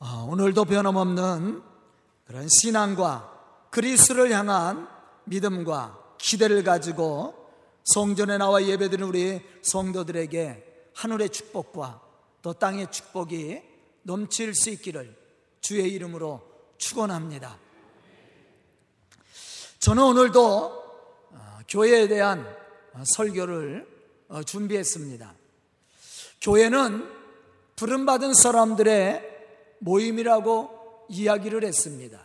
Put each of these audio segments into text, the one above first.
어, 오늘도 변함없는 그런 신앙과 그리스를 향한 믿음과 기대를 가지고 성전에 나와 예배드리는 우리 성도들에게 하늘의 축복과 또 땅의 축복이 넘칠 수 있기를 주의 이름으로 축원합니다. 저는 오늘도 어, 교회에 대한 설교를 어, 준비했습니다. 교회는 부름받은 사람들의 모임이라고 이야기를 했습니다.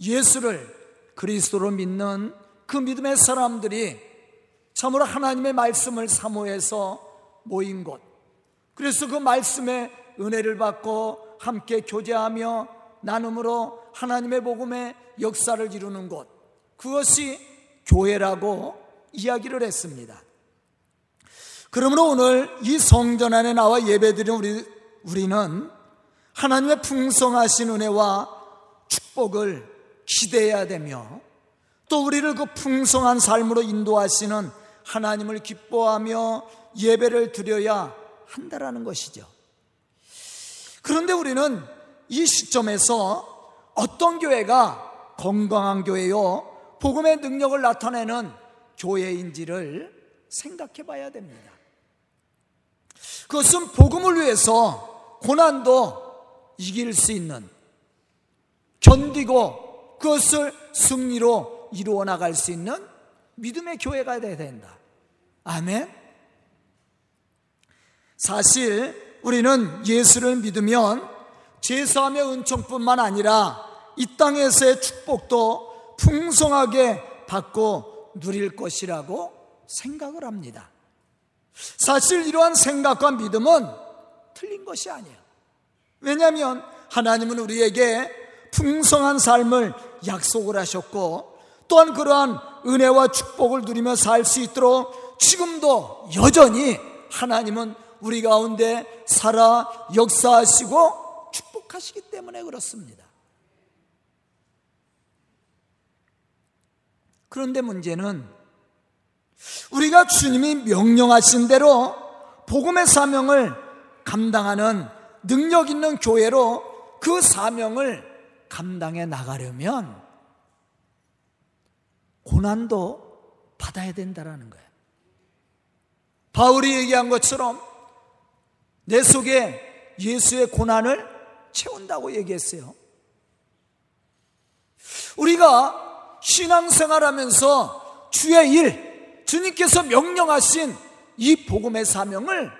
예수를 그리스도로 믿는 그 믿음의 사람들이 참으로 하나님의 말씀을 사모해서 모인 곳. 그래서 그 말씀의 은혜를 받고 함께 교제하며 나눔으로 하나님의 복음의 역사를 이루는 곳. 그것이 교회라고 이야기를 했습니다. 그러므로 오늘 이 성전 안에 나와 예배드리는 우리, 우리는 하나님의 풍성하신 은혜와 축복을 기대해야 되며 또 우리를 그 풍성한 삶으로 인도하시는 하나님을 기뻐하며 예배를 드려야 한다라는 것이죠. 그런데 우리는 이 시점에서 어떤 교회가 건강한 교회요, 복음의 능력을 나타내는 교회인지를 생각해 봐야 됩니다. 그것은 복음을 위해서 고난도 이길 수 있는 견디고 그것을 승리로 이루어 나갈 수 있는 믿음의 교회가 되어야 된다. 아멘. 사실 우리는 예수를 믿으면 제사함의 은총뿐만 아니라 이 땅에서의 축복도 풍성하게 받고 누릴 것이라고 생각을 합니다. 사실 이러한 생각과 믿음은 틀린 것이 아니에요. 왜냐하면 하나님은 우리에게 풍성한 삶을 약속을 하셨고 또한 그러한 은혜와 축복을 누리며 살 수 있도록 지금도 여전히 하나님은 우리 가운데 살아 역사하시고 축복하시기 때문에 그렇습니다. 그런데 문제는 우리가 주님이 명령하신 대로 복음의 사명을 감당하는 능력 있는 교회로 그 사명을 감당해 나가려면 고난도 받아야 된다라는 거예요. 바울이 얘기한 것처럼 내 속에 예수의 고난을 채운다고 얘기했어요. 우리가 신앙생활 하면서 주의 일, 주님께서 명령하신 이 복음의 사명을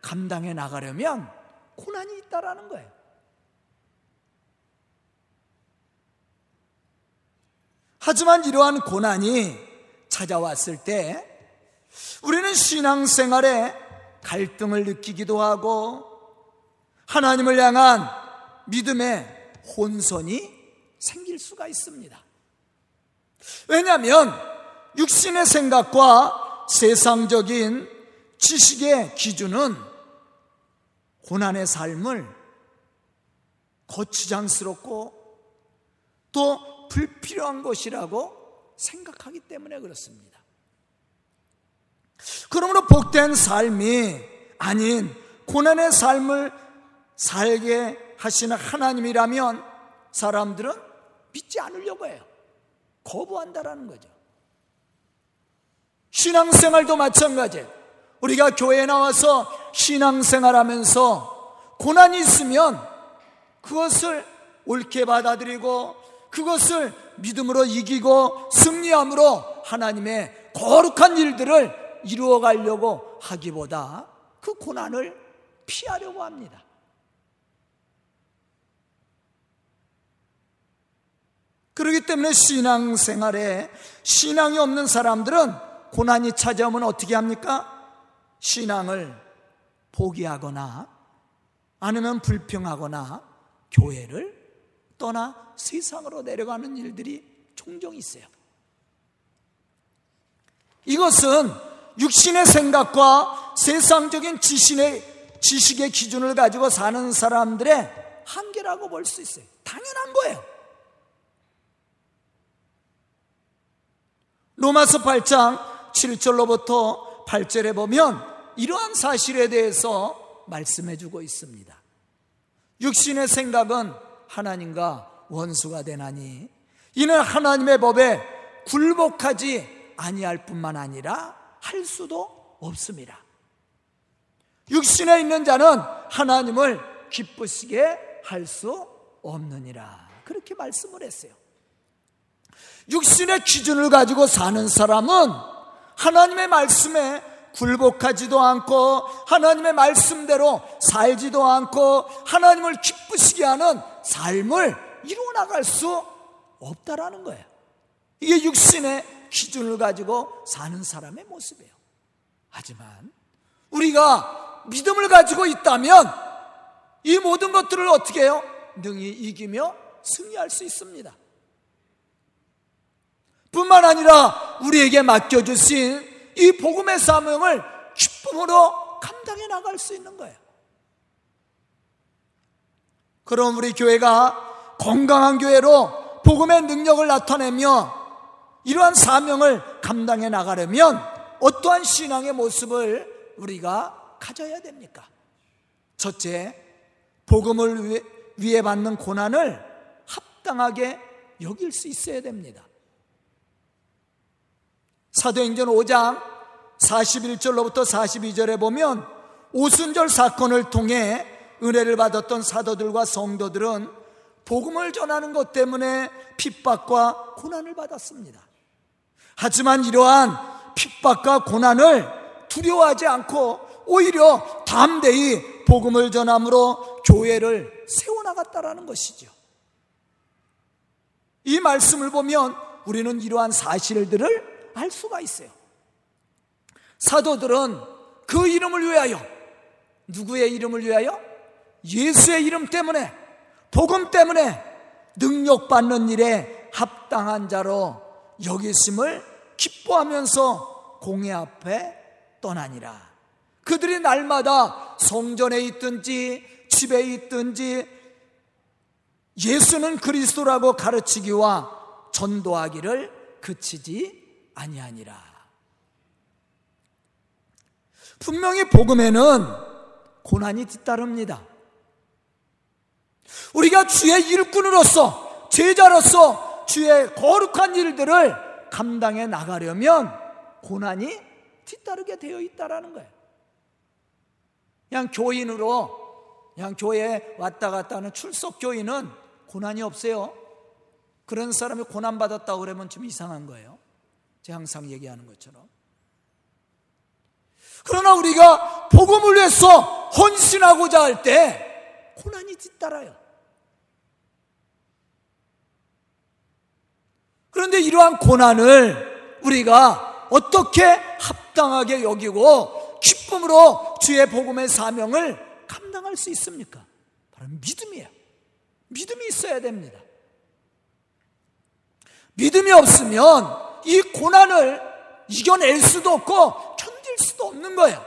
감당해 나가려면 고난이 있다라는 거예요. 하지만 이러한 고난이 찾아왔을 때 우리는 신앙생활에 갈등을 느끼기도 하고 하나님을 향한 믿음의 혼선이 생길 수가 있습니다. 왜냐하면 육신의 생각과 세상적인 지식의 기준은 고난의 삶을 거추장스럽고 또 불필요한 것이라고 생각하기 때문에 그렇습니다. 그러므로 복된 삶이 아닌 고난의 삶을 살게 하시는 하나님이라면 사람들은 믿지 않으려고 해요. 거부한다라는 거죠. 신앙생활도 마찬가지예요. 우리가 교회에 나와서 신앙생활 하면서 고난이 있으면 그것을 옳게 받아들이고 그것을 믿음으로 이기고 승리함으로 하나님의 거룩한 일들을 이루어 가려고 하기보다 그 고난을 피하려고 합니다. 그렇기 때문에 신앙 생활에 신앙이 없는 사람들은 고난이 찾아오면 어떻게 합니까? 신앙을 포기하거나 아니면 불평하거나 교회를 떠나 세상으로 내려가는 일들이 종종 있어요. 이것은 육신의 생각과 세상적인 지식의, 지식의 기준을 가지고 사는 사람들의 한계라고 볼 수 있어요. 당연한 거예요. 로마서 8장 7절로부터 8절에 보면 이러한 사실에 대해서 말씀해 주고 있습니다. 육신의 생각은 하나님과 원수가 되나니 이는 하나님의 법에 굴복하지 아니할 뿐만 아니라 할 수도 없습니다. 육신에 있는 자는 하나님을 기쁘시게 할 수 없느니라. 그렇게 말씀을 했어요. 육신의 기준을 가지고 사는 사람은 하나님의 말씀에 굴복하지도 않고 하나님의 말씀대로 살지도 않고 하나님을 기쁘시게 하는 삶을 이루어 나갈 수 없다라는 거예요. 이게 육신의 기준을 가지고 사는 사람의 모습이에요. 하지만 우리가 믿음을 가지고 있다면 이 모든 것들을 어떻게 해요? 능히 이기며 승리할 수 있습니다. 뿐만 아니라 우리에게 맡겨주신 이 복음의 사명을 기쁨으로 감당해 나갈 수 있는 거예요. 그럼 우리 교회가 건강한 교회로 복음의 능력을 나타내며 이러한 사명을 감당해 나가려면 어떠한 신앙의 모습을 우리가 가져야 됩니까? 첫째, 복음을 위해 받는 고난을 합당하게 여길 수 있어야 됩니다. 사도행전 5장 41절로부터 42절에 보면 오순절 사건을 통해 은혜를 받았던 사도들과 성도들은 복음을 전하는 것 때문에 핍박과 고난을 받았습니다. 하지만 이러한 핍박과 고난을 두려워하지 않고 오히려 담대히 복음을 전함으로 교회를 세워나갔다라는 것이죠. 이 말씀을 보면 우리는 이러한 사실들을 알 수가 있어요. 사도들은 그 이름을 위하여 누구의 이름을 위하여? 예수의 이름 때문에 복음 때문에 능력받는 일에 합당한 자로 여기심을 기뻐하면서 공회 앞에 떠나니라. 그들이 날마다 성전에 있든지 집에 있든지 예수는 그리스도라고 가르치기와 전도하기를 그치지 아니하니라. 분명히 복음에는 고난이 뒤따릅니다. 우리가 주의 일꾼으로서 제자로서 주의 거룩한 일들을 감당해 나가려면 고난이 뒤따르게 되어 있다라는 거예요. 그냥 교인으로 그냥 교회에 왔다 갔다 하는 출석 교인은 고난이 없어요. 그런 사람이 고난 받았다 그러면 좀 이상한 거예요. 제가 항상 얘기하는 것처럼. 그러나 우리가 복음을 위해서 헌신하고자 할 때 고난이 뒤따라요. 그런데 이러한 고난을 우리가 어떻게 합당하게 여기고 기쁨으로 주의 복음의 사명을 감당할 수 있습니까? 바로 믿음이에요. 믿음이 있어야 됩니다. 믿음이 없으면 이 고난을 이겨낼 수도 없고 견딜 수도 없는 거예요.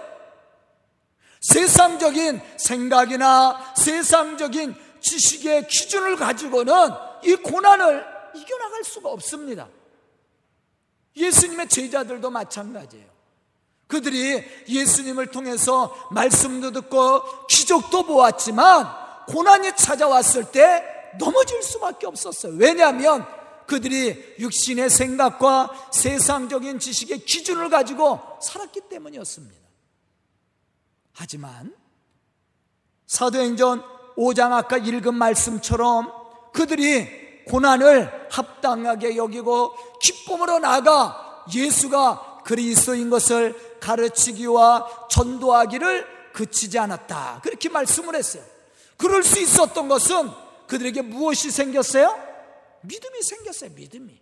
세상적인 생각이나 세상적인 지식의 기준을 가지고는 이 고난을 이겨나갈 수가 없습니다. 예수님의 제자들도 마찬가지예요. 그들이 예수님을 통해서 말씀도 듣고 기적도 보았지만 고난이 찾아왔을 때 넘어질 수밖에 없었어요. 왜냐하면 그들이 육신의 생각과 세상적인 지식의 기준을 가지고 살았기 때문이었습니다. 하지만 사도행전 5장 아까 읽은 말씀처럼 그들이 고난을 합당하게 여기고 기쁨으로 나가 예수가 그리스도인 것을 가르치기와 전도하기를 그치지 않았다. 그렇게 말씀을 했어요. 그럴 수 있었던 것은 그들에게 무엇이 생겼어요? 믿음이 생겼어요, 믿음이.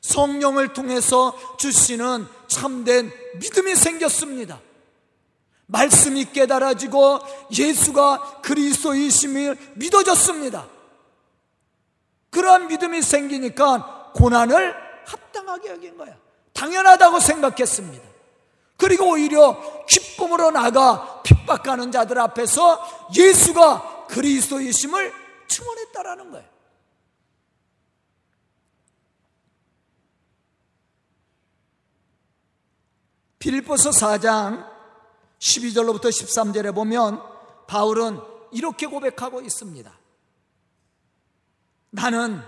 성령을 통해서 주시는 참된 믿음이 생겼습니다. 말씀이 깨달아지고 예수가 그리스도이심을 믿어졌습니다. 그러한 믿음이 생기니까 고난을 합당하게 여긴 거야. 당연하다고 생각했습니다. 그리고 오히려 기쁨으로 나가 핍박하는 자들 앞에서 예수가 그리스도이심을 증언했다라는 거예요. 빌보서 4장 12절로부터 13절에 보면 바울은 이렇게 고백하고 있습니다. 나는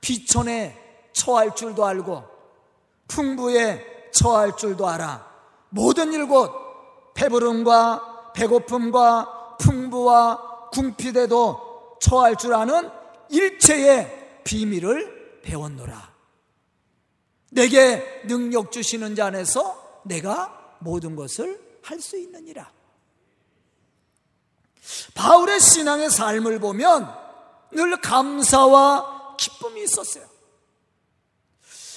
비천에 처할 줄도 알고 풍부에 처할 줄도 알아. 모든 일 곧 배부름과 배고픔과 풍부와 궁핍에도 처할 줄 아는 일체의 비밀을 배웠노라. 내게 능력 주시는 자 안에서 내가 모든 것을 할 수 있느니라. 바울의 신앙의 삶을 보면 늘 감사와 기쁨이 있었어요.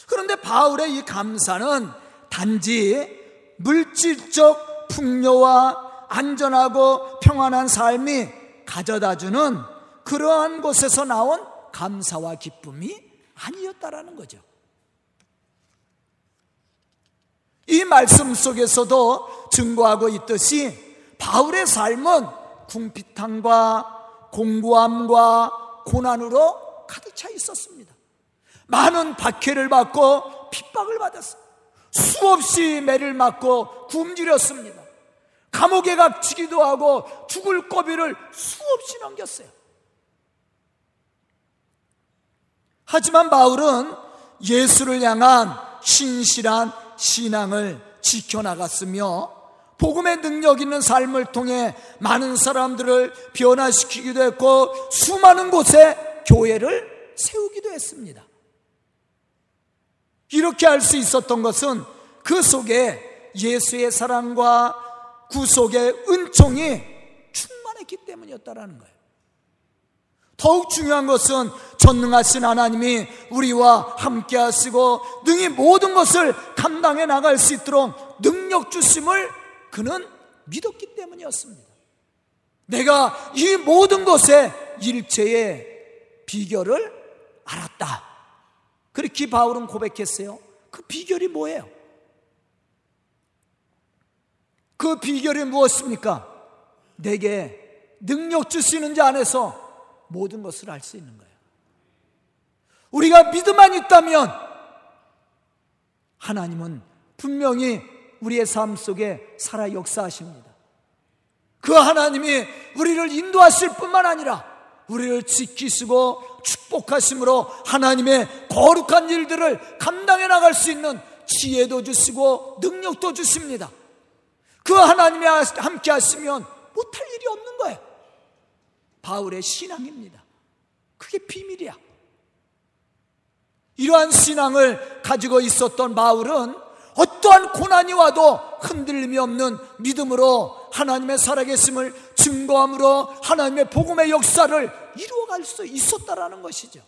그런데 바울의 이 감사는 단지 물질적 풍요와 안전하고 평안한 삶이 가져다 주는 그러한 곳에서 나온 감사와 기쁨이 아니었다라는 거죠. 이 말씀 속에서도 증거하고 있듯이 바울의 삶은 궁핍함과 공고함과 고난으로 가득 차 있었습니다. 많은 박해를 받고 핍박을 받았습니다. 수없이 매를 맞고 굶주렸습니다. 감옥에 갇히기도 하고 죽을 고비를 수없이 넘겼어요. 하지만 바울은 예수를 향한 신실한 신앙을 지켜나갔으며 복음의 능력 있는 삶을 통해 많은 사람들을 변화시키기도 했고 수많은 곳에 교회를 세우기도 했습니다. 이렇게 할 수 있었던 것은 그 속에 예수의 사랑과 구속의 은총이 충만했기 때문이었다라는 거예요. 더욱 중요한 것은 전능하신 하나님이 우리와 함께 하시고 능히 모든 것을 감당해 나갈 수 있도록 능력 주심을 그는 믿었기 때문이었습니다. 내가 이 모든 것의 일체의 비결을 알았다. 그렇게 바울은 고백했어요. 그 비결이 뭐예요? 그 비결이 무엇입니까? 내게 능력 주시는 자 안에서 모든 것을 알 수 있는 거예요. 우리가 믿음만 있다면 하나님은 분명히 우리의 삶 속에 살아 역사하십니다. 그 하나님이 우리를 인도하실 뿐만 아니라 우리를 지키시고 축복하심으로 하나님의 거룩한 일들을 감당해 나갈 수 있는 지혜도 주시고 능력도 주십니다. 그 하나님이 함께 하시면 못할 일이 없는 거예요. 바울의 신앙입니다. 그게 비밀이야. 이러한 신앙을 가지고 있었던 바울은 어떠한 고난이 와도 흔들림이 없는 믿음으로 하나님의 살아계심을 증거함으로 하나님의 복음의 역사를 이루어갈 수 있었다라는 것이죠.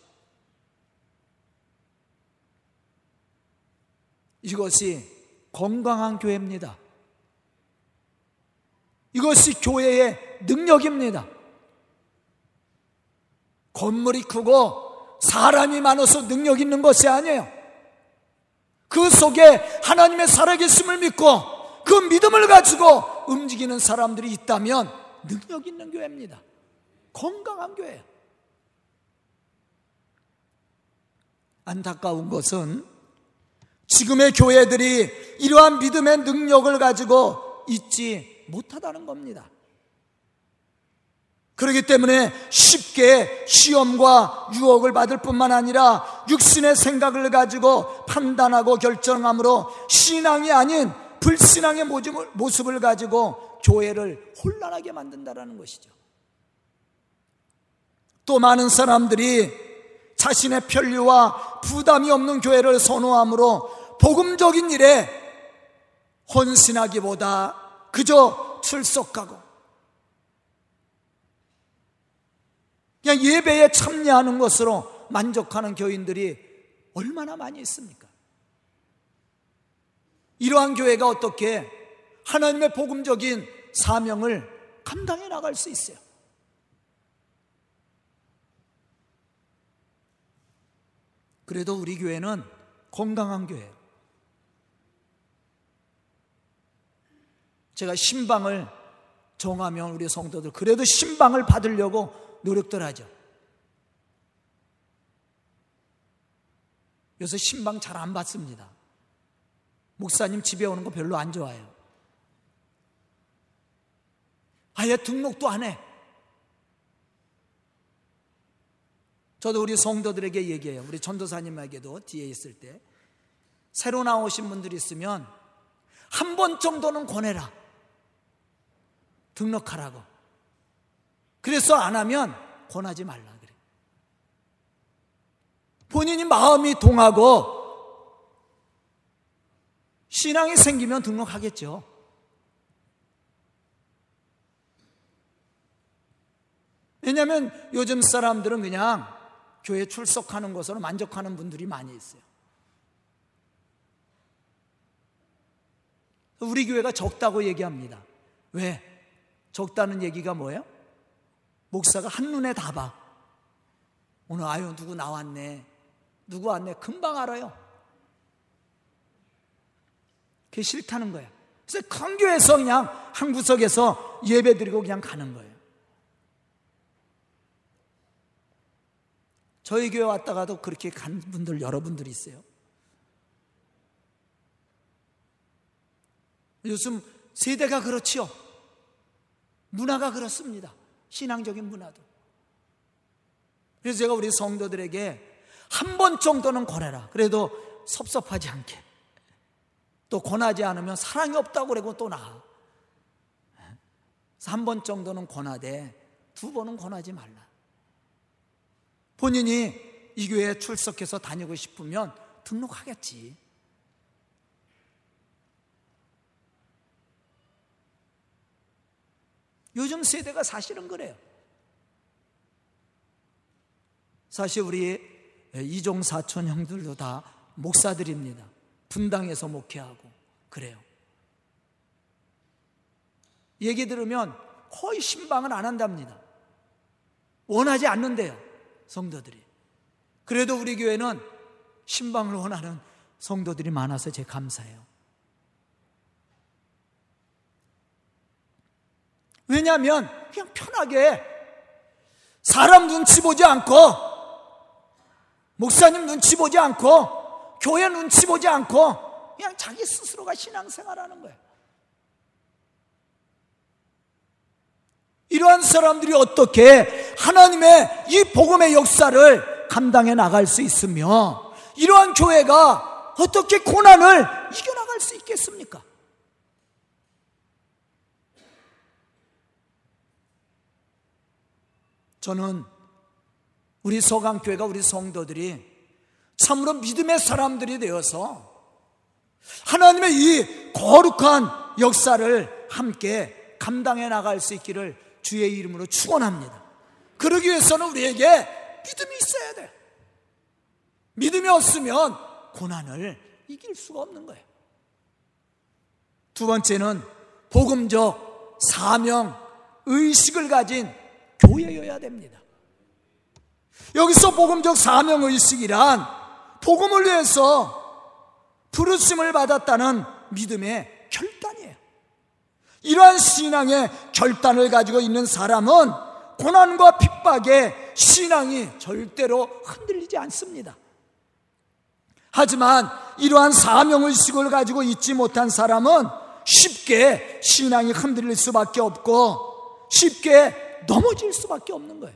이것이 건강한 교회입니다. 이것이 교회의 능력입니다. 건물이 크고 사람이 많아서 능력 있는 것이 아니에요. 그 속에 하나님의 살아계심을 믿고 그 믿음을 가지고 움직이는 사람들이 있다면 능력 있는 교회입니다. 건강한 교회. 안타까운 것은 지금의 교회들이 이러한 믿음의 능력을 가지고 있지 못하다는 겁니다. 그렇기 때문에 쉽게 시험과 유혹을 받을 뿐만 아니라 육신의 생각을 가지고 판단하고 결정함으로 신앙이 아닌 불신앙의 모습을 가지고 교회를 혼란하게 만든다는 것이죠. 또 많은 사람들이 자신의 편리와 부담이 없는 교회를 선호함으로 복음적인 일에 헌신하기보다 그저 출석하고 그냥 예배에 참여하는 것으로 만족하는 교인들이 얼마나 많이 있습니까? 이러한 교회가 어떻게 하나님의 복음적인 사명을 감당해 나갈 수 있어요? 그래도 우리 교회는 건강한 교회예요. 제가 신방을 정하면 우리 성도들 그래도 신방을 받으려고 노력들 하죠. 요새 신방 잘 안 받습니다. 목사님 집에 오는 거 별로 안 좋아해요. 아예 등록도 안 해. 저도 우리 성도들에게 얘기해요. 우리 전도사님에게도 뒤에 있을 때 새로 나오신 분들이 있으면 한 번 정도는 권해라. 등록하라고. 그래서 안 하면 권하지 말라 그래. 본인이 마음이 동하고 신앙이 생기면 등록하겠죠. 왜냐하면 요즘 사람들은 그냥 교회 출석하는 것으로 만족하는 분들이 많이 있어요. 우리 교회가 적다고 얘기합니다. 왜? 적다는 얘기가 뭐예요? 목사가 한눈에 다 봐. 오늘 아유 누구 나왔네. 누구 왔네. 금방 알아요. 그게 싫다는 거예요. 그래서 큰 교회에서 그냥 한 구석에서 예배 드리고 그냥 가는 거예요. 저희 교회 왔다가도 그렇게 간 분들 여러분들이 있어요. 요즘 세대가 그렇지요. 문화가 그렇습니다. 신앙적인 문화도. 그래서 제가 우리 성도들에게 한 번 정도는 권해라. 그래도 섭섭하지 않게. 또 권하지 않으면 사랑이 없다고 그러고 또 나. 한번 정도는 권하되 두 번은 권하지 말라. 본인이 이 교회에 출석해서 다니고 싶으면 등록하겠지. 요즘 세대가 사실은 그래요. 사실 우리 이종 사촌 형들도 다 목사들입니다. 분당에서 목회하고 그래요. 얘기 들으면 거의 신방은 안 한답니다. 원하지 않는데요. 성도들이. 그래도 우리 교회는 신방을 원하는 성도들이 많아서 제 감사해요. 왜냐하면 그냥 편하게 사람 눈치 보지 않고 목사님 눈치 보지 않고 교회 눈치 보지 않고 그냥 자기 스스로가 신앙생활하는 거예요. 이러한 사람들이 어떻게 하나님의 이 복음의 역사를 감당해 나갈 수 있으며 이러한 교회가 어떻게 고난을 이겨나갈 수 있겠습니까? 저는 우리 서강교회가 우리 성도들이 참으로 믿음의 사람들이 되어서 하나님의 이 거룩한 역사를 함께 감당해 나갈 수 있기를 주의 이름으로 축원합니다. 그러기 위해서는 우리에게 믿음이 있어야 돼. 믿음이 없으면 고난을 이길 수가 없는 거예요. 두 번째는 복음적 사명 의식을 가진 교회여야 됩니다. 여기서 복음적 사명 의식이란 복음을 위해서 부르심을 받았다는 믿음의 결단이에요. 이러한 신앙의 결단을 가지고 있는 사람은 고난과 핍박에 신앙이 절대로 흔들리지 않습니다. 하지만 이러한 사명의식을 가지고 있지 못한 사람은 쉽게 신앙이 흔들릴 수밖에 없고 쉽게 넘어질 수밖에 없는 거예요.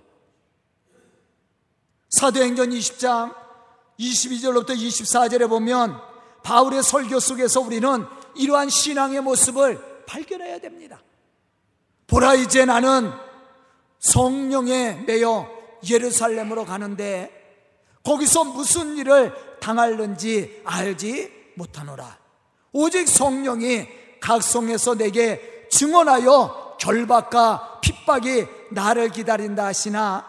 사도행전 20장 22절부터 24절에 보면 바울의 설교 속에서 우리는 이러한 신앙의 모습을 발견해야 됩니다. 보라 이제 나는 성령에 매여 예루살렘으로 가는데 거기서 무슨 일을 당할는지 알지 못하노라. 오직 성령이 각 성에서 내게 증언하여 결박과 핍박이 나를 기다린다 하시나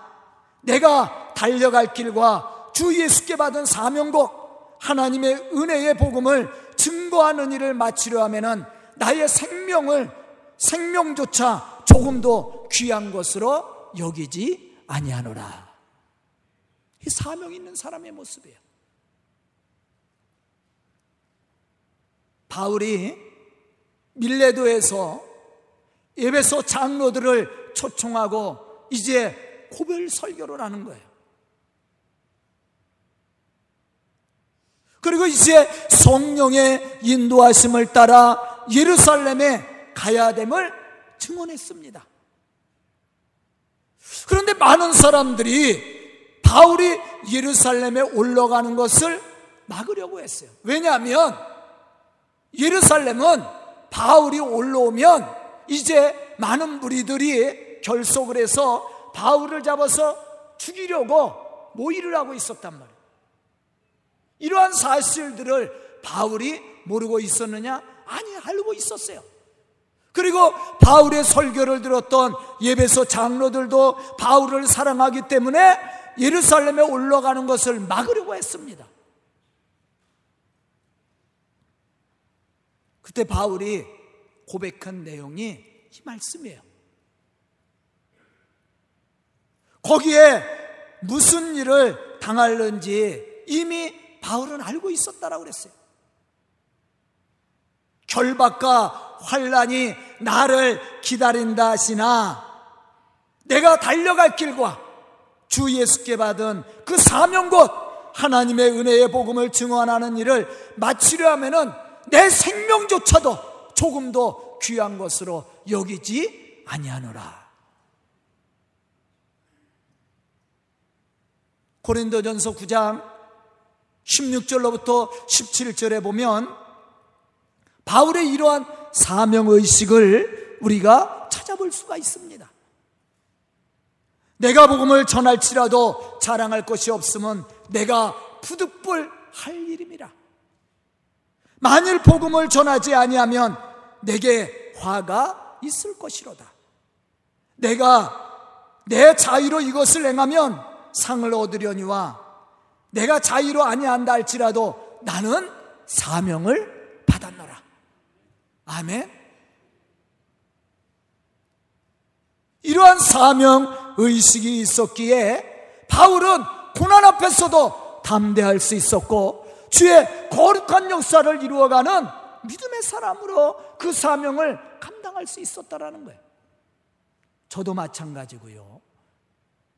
내가 달려갈 길과 주 예수께 받은 사명곡 하나님의 은혜의 복음을 증거하는 일을 마치려 하면은 나의 생명을 생명조차 조금도 귀한 것으로 여기지 아니하노라. 이 사명 있는 사람의 모습이에요. 바울이 밀레도에서 예배소 장로들을 초청하고 이제 고별 설교를 하는 거예요. 그리고 이제 성령의 인도하심을 따라 예루살렘에 가야 됨을 증언했습니다. 그런데 많은 사람들이 바울이 예루살렘에 올라가는 것을 막으려고 했어요. 왜냐하면 예루살렘은 바울이 올라오면 이제 많은 무리들이 결속을 해서 바울을 잡아서 죽이려고 모의를 하고 있었단 말이에요. 이러한 사실들을 바울이 모르고 있었느냐? 아니, 알고 있었어요. 그리고 바울의 설교를 들었던 예배소 장로들도 바울을 사랑하기 때문에 예루살렘에 올라가는 것을 막으려고 했습니다. 그때 바울이 고백한 내용이 이 말씀이에요. 거기에 무슨 일을 당할는지 이미 바울은 알고 있었다라고 그랬어요. 결박과 환란이 나를 기다린다 하시나 내가 달려갈 길과 주 예수께 받은 그 사명 곧 하나님의 은혜의 복음을 증언하는 일을 마치려 하면은 내 생명조차도 조금도 귀한 것으로 여기지 아니하노라. 고린도전서 9장 16절로부터 17절에 보면 바울의 이러한 사명의식을 우리가 찾아볼 수가 있습니다. 내가 복음을 전할지라도 자랑할 것이 없으면 내가 부득불 할 일임이라. 만일 복음을 전하지 아니하면 내게 화가 있을 것이로다. 내가 내 자유로 이것을 행하면 상을 얻으려니와 내가 자유로 아니한다 할지라도 나는 사명을 받았노라. 아멘. 이러한 사명 의식이 있었기에 바울은 고난 앞에서도 담대할 수 있었고 주의 거룩한 역사를 이루어가는 믿음의 사람으로 그 사명을 감당할 수 있었다라는 거예요. 저도 마찬가지고요.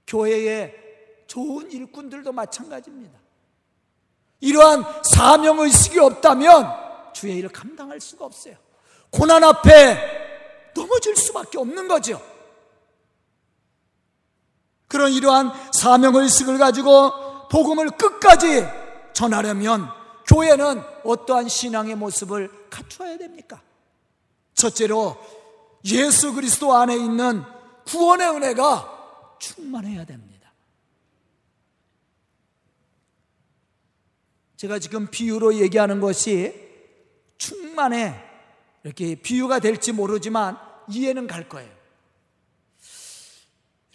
교회의 좋은 일꾼들도 마찬가지입니다. 이러한 사명의식이 없다면 주의 일을 감당할 수가 없어요. 고난 앞에 넘어질 수밖에 없는 거죠. 그런 이러한 사명의식을 가지고 복음을 끝까지 전하려면 교회는 어떠한 신앙의 모습을 갖춰야 됩니까? 첫째로 예수 그리스도 안에 있는 구원의 은혜가 충만해야 됩니다. 제가 지금 비유로 얘기하는 것이 충만해 이렇게 비유가 될지 모르지만 이해는 갈 거예요.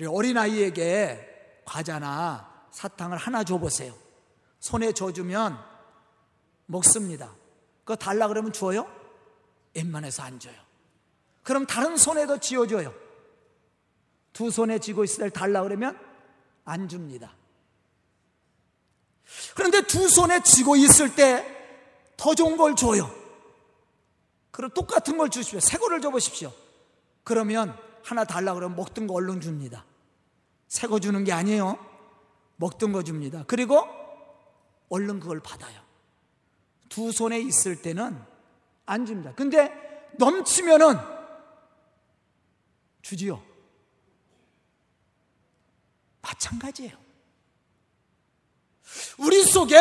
어린아이에게 과자나 사탕을 하나 줘보세요. 손에 줘주면 먹습니다. 그거 달라 그러면 줘요? 웬만해서 안 줘요. 그럼 다른 손에도 쥐어줘요. 두 손에 쥐고 있을 때 달라 그러면 안 줍니다. 그런데 두 손에 쥐고 있을 때 더 좋은 걸 줘요. 그럼 똑같은 걸 주십시오. 새 거를 줘보십시오. 그러면 하나 달라 그러면 먹던 거 얼른 줍니다. 새 거 주는 게 아니에요. 먹던 거 줍니다. 그리고 얼른 그걸 받아요. 두 손에 있을 때는 안 줍니다. 근데 넘치면은 주지요. 마찬가지예요. 우리 속에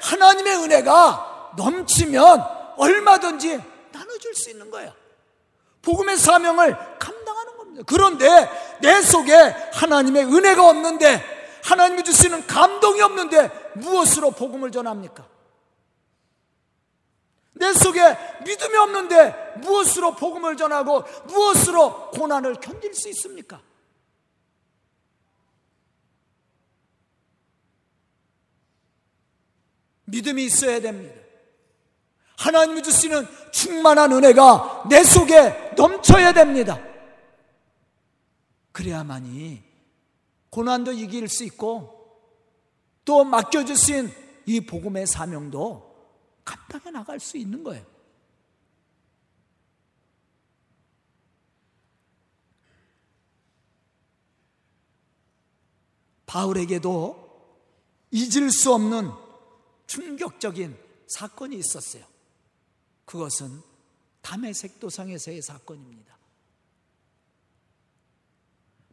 하나님의 은혜가 넘치면 얼마든지 나눠줄 수 있는 거예요. 복음의 사명을 감당하는 겁니다. 그런데 내 속에 하나님의 은혜가 없는데 하나님이 주시는 감동이 없는데 무엇으로 복음을 전합니까? 내 속에 믿음이 없는데 무엇으로 복음을 전하고 무엇으로 고난을 견딜 수 있습니까? 믿음이 있어야 됩니다. 하나님이 주시는 충만한 은혜가 내 속에 넘쳐야 됩니다. 그래야만이 고난도 이길 수 있고 또 맡겨주신 이 복음의 사명도 감당해 나갈 수 있는 거예요. 바울에게도 잊을 수 없는 충격적인 사건이 있었어요. 그것은 담에색 도상에서의 사건입니다.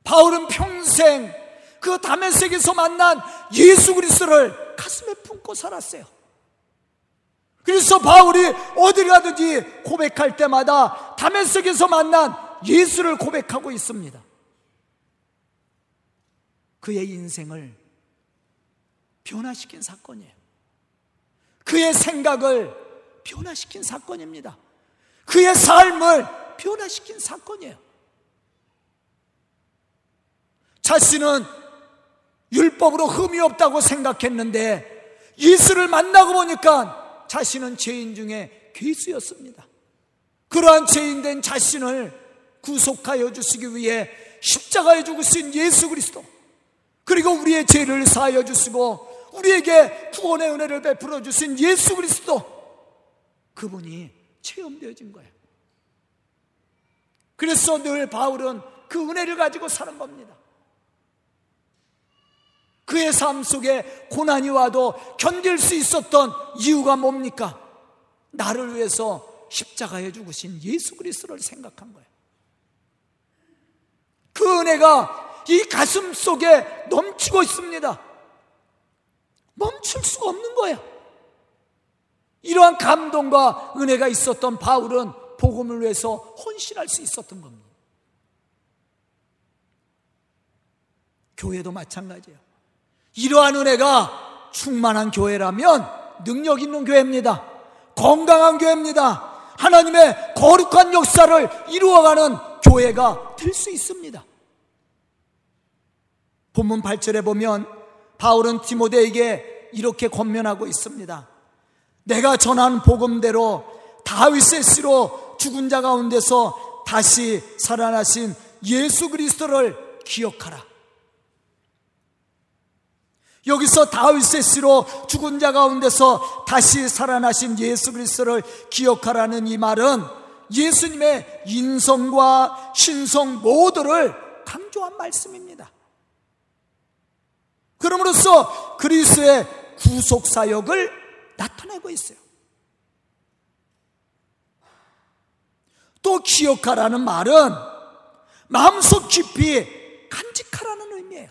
바울은 평생 그 다메섹에서 만난 예수 그리스도를 가슴에 품고 살았어요. 그래서 바울이 어디 가든지 고백할 때마다 다메섹에서 만난 예수를 고백하고 있습니다. 그의 인생을 변화시킨 사건이에요. 그의 생각을 변화시킨 사건입니다. 그의 삶을 변화시킨 사건이에요. 자신은 율법으로 흠이 없다고 생각했는데 예수를 만나고 보니까 자신은 죄인 중에 괴수였습니다. 그러한 죄인된 자신을 구속하여 주시기 위해 십자가에 죽으신 예수 그리스도 그리고 우리의 죄를 사하여 주시고 우리에게 구원의 은혜를 베풀어 주신 예수 그리스도 그분이 체험되어진 거예요. 그래서 늘 바울은 그 은혜를 가지고 사는 겁니다. 그의 삶 속에 고난이 와도 견딜 수 있었던 이유가 뭡니까? 나를 위해서 십자가에 죽으신 예수 그리스도를 생각한 거예요. 그 은혜가 이 가슴 속에 넘치고 있습니다. 멈출 수가 없는 거예요. 이러한 감동과 은혜가 있었던 바울은 복음을 위해서 헌신할 수 있었던 겁니다. 교회도 마찬가지예요. 이러한 은혜가 충만한 교회라면 능력 있는 교회입니다. 건강한 교회입니다. 하나님의 거룩한 역사를 이루어가는 교회가 될 수 있습니다. 본문 8절에 보면 바울은 디모데에게 이렇게 권면하고 있습니다. 내가 전한 복음대로 다윗의 씨로 죽은 자 가운데서 다시 살아나신 예수 그리스도를 기억하라. 여기서 다윗의 씨로 죽은 자 가운데서 다시 살아나신 예수 그리스도를 기억하라는 이 말은 예수님의 인성과 신성 모두를 강조한 말씀입니다. 그럼으로써 그리스의 구속 사역을 나타내고 있어요. 또 기억하라는 말은 마음속 깊이 간직하라는 의미예요.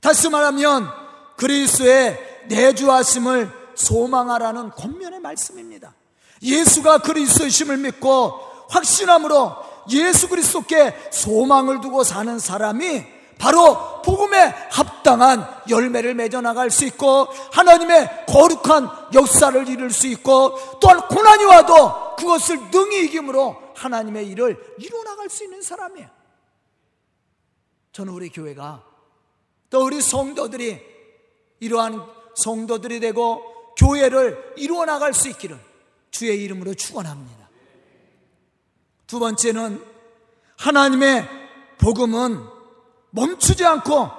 다시 말하면 그리스의 내주하심을 소망하라는 권면의 말씀입니다. 예수가 그리스도심을 믿고 확신함으로 예수 그리스도께 소망을 두고 사는 사람이 바로 복음에 합당한 열매를 맺어 나갈 수 있고 하나님의 거룩한 역사를 이룰 수 있고 또한 고난이 와도 그것을 능히 이김으로 하나님의 일을 이루어 나갈 수 있는 사람이에요. 저는 우리 교회가 또 우리 성도들이 이러한 성도들이 되고 교회를 이루어 나갈 수 있기를 주의 이름으로 축원합니다. 두 번째는 하나님의 복음은 멈추지 않고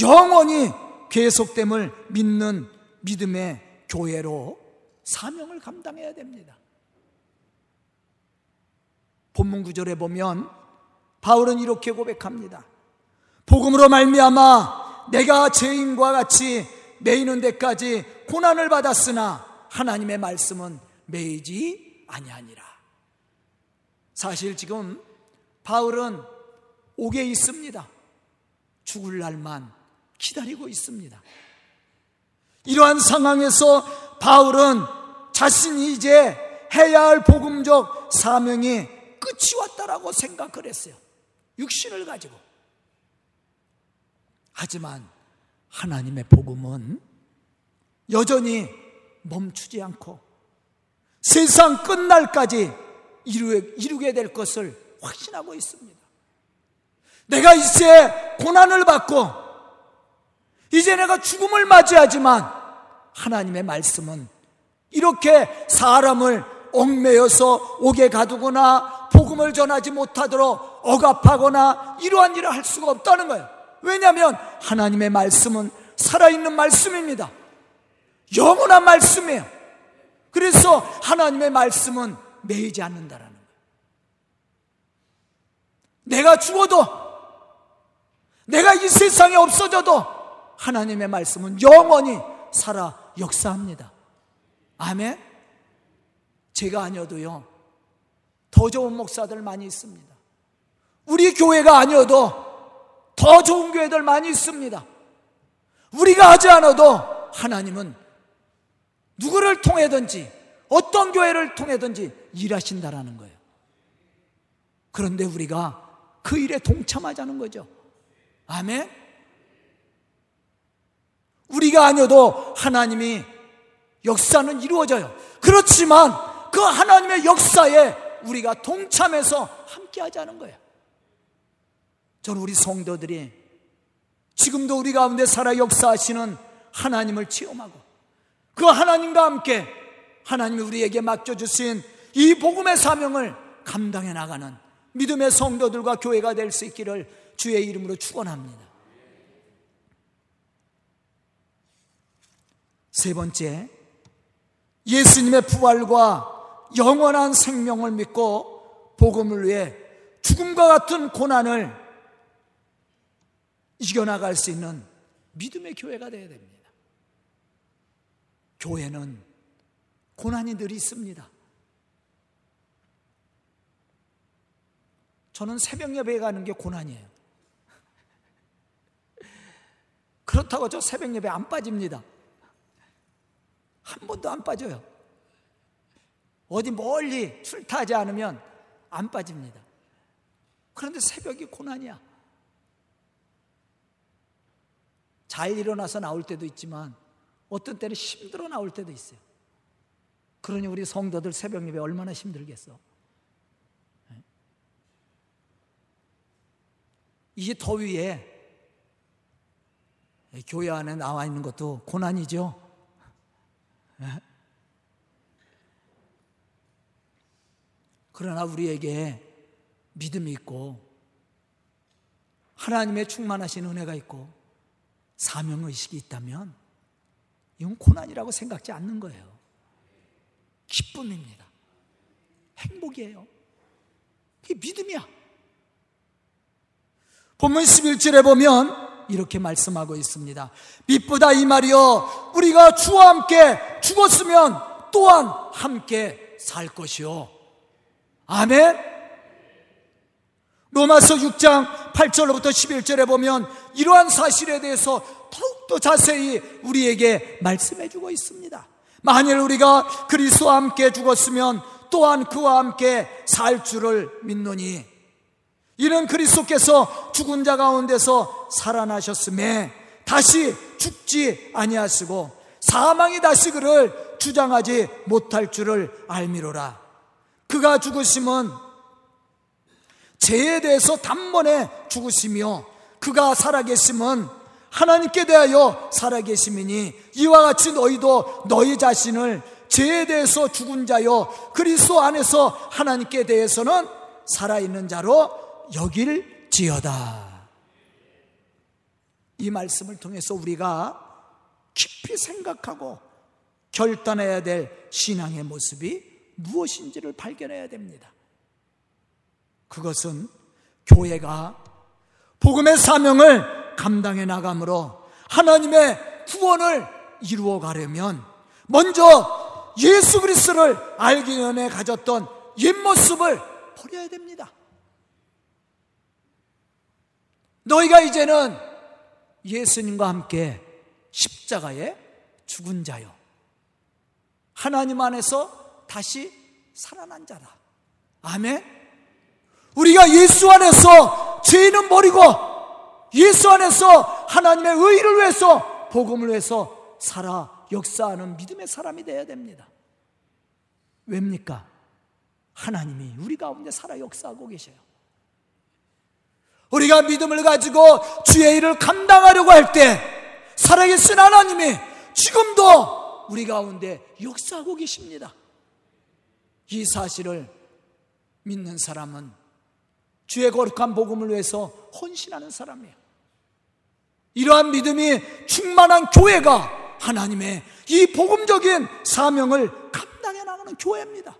영원히 계속됨을 믿는 믿음의 교회로 사명을 감당해야 됩니다. 본문 구절에 보면 바울은 이렇게 고백합니다. 복음으로 말미암아 내가 죄인과 같이 매이는 데까지 고난을 받았으나 하나님의 말씀은 매이지 아니하니라. 사실 지금 바울은 옥에 있습니다. 죽을 날만 기다리고 있습니다. 이러한 상황에서 바울은 자신이 이제 해야 할 복음적 사명이 끝이 왔다라고 생각을 했어요. 육신을 가지고. 하지만 하나님의 복음은 여전히 멈추지 않고 세상 끝날까지 이루게 될 것을 확신하고 있습니다. 내가 이제 고난을 받고 이제 내가 죽음을 맞이하지만 하나님의 말씀은 이렇게 사람을 얽매여서 옥에 가두거나 복음을 전하지 못하도록 억압하거나 이러한 일을 할 수가 없다는 거예요. 왜냐하면 하나님의 말씀은 살아있는 말씀입니다. 영원한 말씀이에요. 그래서 하나님의 말씀은 매이지 않는다라는 거예요. 내가 죽어도 내가 이 세상에 없어져도 하나님의 말씀은 영원히 살아 역사합니다. 아멘? 제가 아니어도요, 더 좋은 목사들 많이 있습니다. 우리 교회가 아니어도 더더 좋은 교회들 많이 있습니다. 우리가 하지 않아도 하나님은 누구를 통해든지 어떤 교회를 통해든지 일하신다라는 거예요. 그런데 우리가 그 일에 동참하자는 거죠. 아멘? 우리가 아니어도 하나님이 역사는 이루어져요. 그렇지만 그 하나님의 역사에 우리가 동참해서 함께 하자는 거예요. 저는 우리 성도들이 지금도 우리 가운데 살아 역사하시는 하나님을 체험하고 그 하나님과 함께 하나님이 우리에게 맡겨주신 이 복음의 사명을 감당해 나가는 믿음의 성도들과 교회가 될 수 있기를 주의 이름으로 축원합니다. 세 번째, 예수님의 부활과 영원한 생명을 믿고 복음을 위해 죽음과 같은 고난을 이겨나갈 수 있는 믿음의 교회가 되어야 됩니다. 교회는 고난이 늘 있습니다. 저는 새벽 예배에 가는 게 고난이에요. 그렇다고 저 새벽 예배 안 빠집니다. 한 번도 안 빠져요. 어디 멀리 출타하지 않으면 안 빠집니다. 그런데 새벽이 고난이야. 잘 일어나서 나올 때도 있지만 어떤 때는 힘들어 나올 때도 있어요. 그러니 우리 성도들 새벽 예배 얼마나 힘들겠어. 네? 이 더위에 교회 안에 나와 있는 것도 고난이죠. 네? 그러나 우리에게 믿음이 있고 하나님의 충만하신 은혜가 있고 사명의식이 있다면 이건 고난이라고 생각지 않는 거예요. 기쁨입니다. 행복이에요. 이게 믿음이야. 본문 11절에 보면 이렇게 말씀하고 있습니다. 빛보다 이 말이여 우리가 주와 함께 죽었으면 또한 함께 살 것이요. 아멘. 로마서 6장 8절로부터 11절에 보면 이러한 사실에 대해서 더욱더 자세히 우리에게 말씀해 주고 있습니다. 만일 우리가 그리스도와 함께 죽었으면 또한 그와 함께 살 줄을 믿노니 이는 그리스도께서 죽은 자 가운데서 살아나셨음에 다시 죽지 아니하시고 사망이 다시 그를 주장하지 못할 줄을 알미로라. 그가 죽으심은 죄에 대해서 단번에 죽으시며 그가 살아계심은 하나님께 대하여 살아계심이니 이와 같이 너희도 너희 자신을 죄에 대해서 죽은 자요 그리스도 안에서 하나님께 대해서는 살아있는 자로 여길지어다. 이 말씀을 통해서 우리가 깊이 생각하고 결단해야 될 신앙의 모습이 무엇인지를 발견해야 됩니다. 그것은 교회가 복음의 사명을 감당해 나감으로 하나님의 구원을 이루어 가려면 먼저 예수 그리스도를 알기 전에 가졌던 옛모습을 버려야 됩니다. 너희가 이제는 예수님과 함께 십자가에 죽은 자요. 하나님 안에서 다시 살아난 자라. 아멘. 우리가 예수 안에서 죄는 버리고 예수 안에서 하나님의 의를 위해서 복음을 위해서 살아 역사하는 믿음의 사람이 되어야 됩니다. 왜입니까? 하나님이 우리 가운데 살아 역사하고 계셔요. 우리가 믿음을 가지고 주의 일을 감당하려고 할 때 살아계신 하나님이 지금도 우리 가운데 역사하고 계십니다. 이 사실을 믿는 사람은 주의 거룩한 복음을 위해서 헌신하는 사람이에요. 이러한 믿음이 충만한 교회가 하나님의 이 복음적인 사명을 감당해 나가는 교회입니다.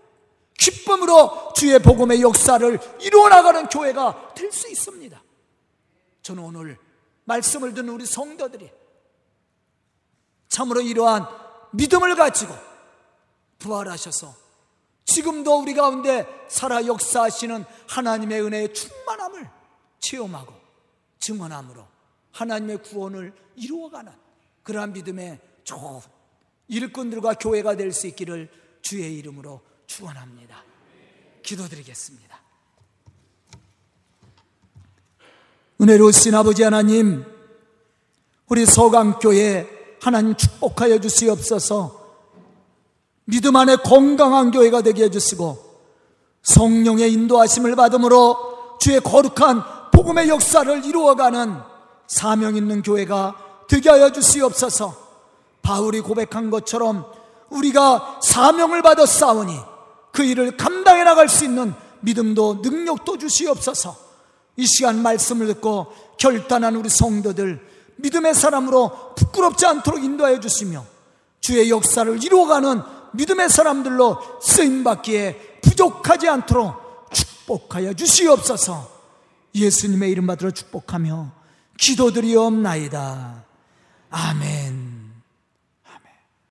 기쁨으로 주의 복음의 역사를 이루어 나가는 교회가 될 수 있습니다. 저는 오늘 말씀을 듣는 우리 성도들이 참으로 이러한 믿음을 가지고 부활하셔서 지금도 우리 가운데 살아 역사하시는 하나님의 은혜의 충만함을 체험하고 증언함으로 하나님의 구원을 이루어가는 그러한 믿음의 좋은 일꾼들과 교회가 될 수 있기를 주의 이름으로 축원합니다. 기도드리겠습니다. 은혜로우신 아버지 하나님, 우리 서강교회 하나님 축복하여 주시옵소서. 믿음 안에 건강한 교회가 되게 해주시고 성령의 인도하심을 받음으로 주의 거룩한 복음의 역사를 이루어가는 사명 있는 교회가 되게 하여 주시옵소서. 바울이 고백한 것처럼 우리가 사명을 받아 싸우니 그 일을 감당해 나갈 수 있는 믿음도 능력도 주시옵소서 이 시간 말씀을 듣고 결단한 우리 성도들 믿음의 사람으로 부끄럽지 않도록 인도하여 주시며 주의 역사를 이루어가는 믿음의 사람들로 쓰임받기에 부족하지 않도록 축복하여 주시옵소서 예수님의 이름 받들어 축복하며 기도드리옵나이다. 아멘.